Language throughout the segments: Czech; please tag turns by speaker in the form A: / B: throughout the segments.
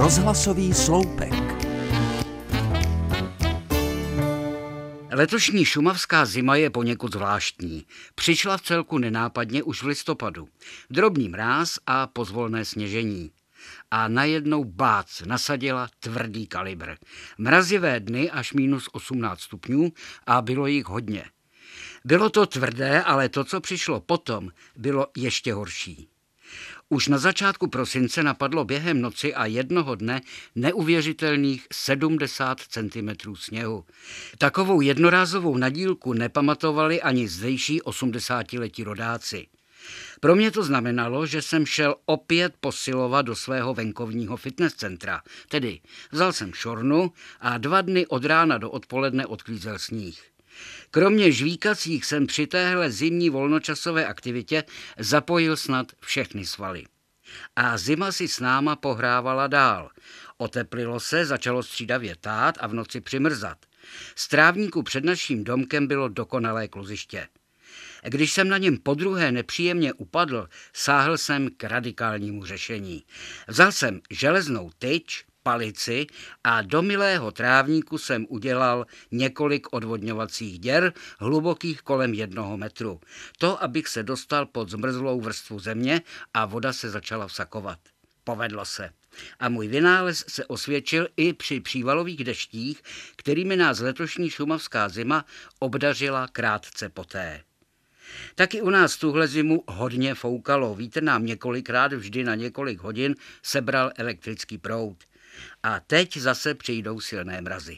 A: Rozhlasový sloupek.
B: Letošní šumavská zima je poněkud zvláštní. Přišla v celku nenápadně už v listopadu. Drobný mráz a pozvolné sněžení. A najednou bác nasadila tvrdý kalibr. Mrazivé dny až minus 18 stupňů a bylo jich hodně. Bylo to tvrdé, ale to, co přišlo potom, bylo ještě horší. Už na začátku prosince napadlo během noci a jednoho dne neuvěřitelných 70 cm sněhu. Takovou jednorázovou nadílku nepamatovali ani zdejší 80-letí rodáci. Pro mě to znamenalo, že jsem šel opět posilovat do svého venkovního fitness centra. Tedy vzal jsem šornu a dva dny od rána do odpoledne odklízel sníh. Kromě žvíkacích jsem při téhle zimní volnočasové aktivitě zapojil snad všechny svaly. A zima si s náma pohrávala dál. Oteplilo se, začalo střídavě tát a v noci přimrzat. Z trávníku před naším domkem bylo dokonalé kluziště. Když jsem na něm podruhé nepříjemně upadl, sáhl jsem k radikálnímu řešení. Vzal jsem železnou tyč, palici a do milého trávníku jsem udělal několik odvodňovacích děr, hlubokých kolem jednoho metru. To, abych se dostal pod zmrzlou vrstvu země a voda se začala vsakovat. Povedlo se. A můj vynález se osvědčil i při přívalových deštích, kterými nás letošní šumavská zima obdařila krátce poté. Taky u nás tuhle zimu hodně foukalo. Vítr nám několikrát vždy na několik hodin sebral elektrický proud. A teď zase přijdou silné mrazy.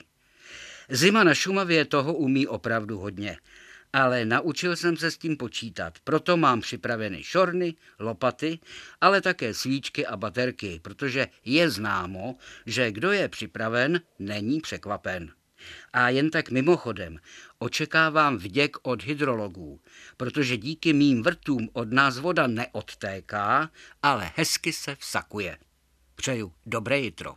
B: Zima na Šumavě toho umí opravdu hodně, ale naučil jsem se s tím počítat. Proto mám připraveny šorny, lopaty, ale také svíčky a baterky, protože je známo, že kdo je připraven, není překvapen. A jen tak mimochodem, očekávám vděk od hydrologů, protože díky mým vrtům od nás voda neodtéká, ale hezky se vsakuje. Přeju dobré jitro.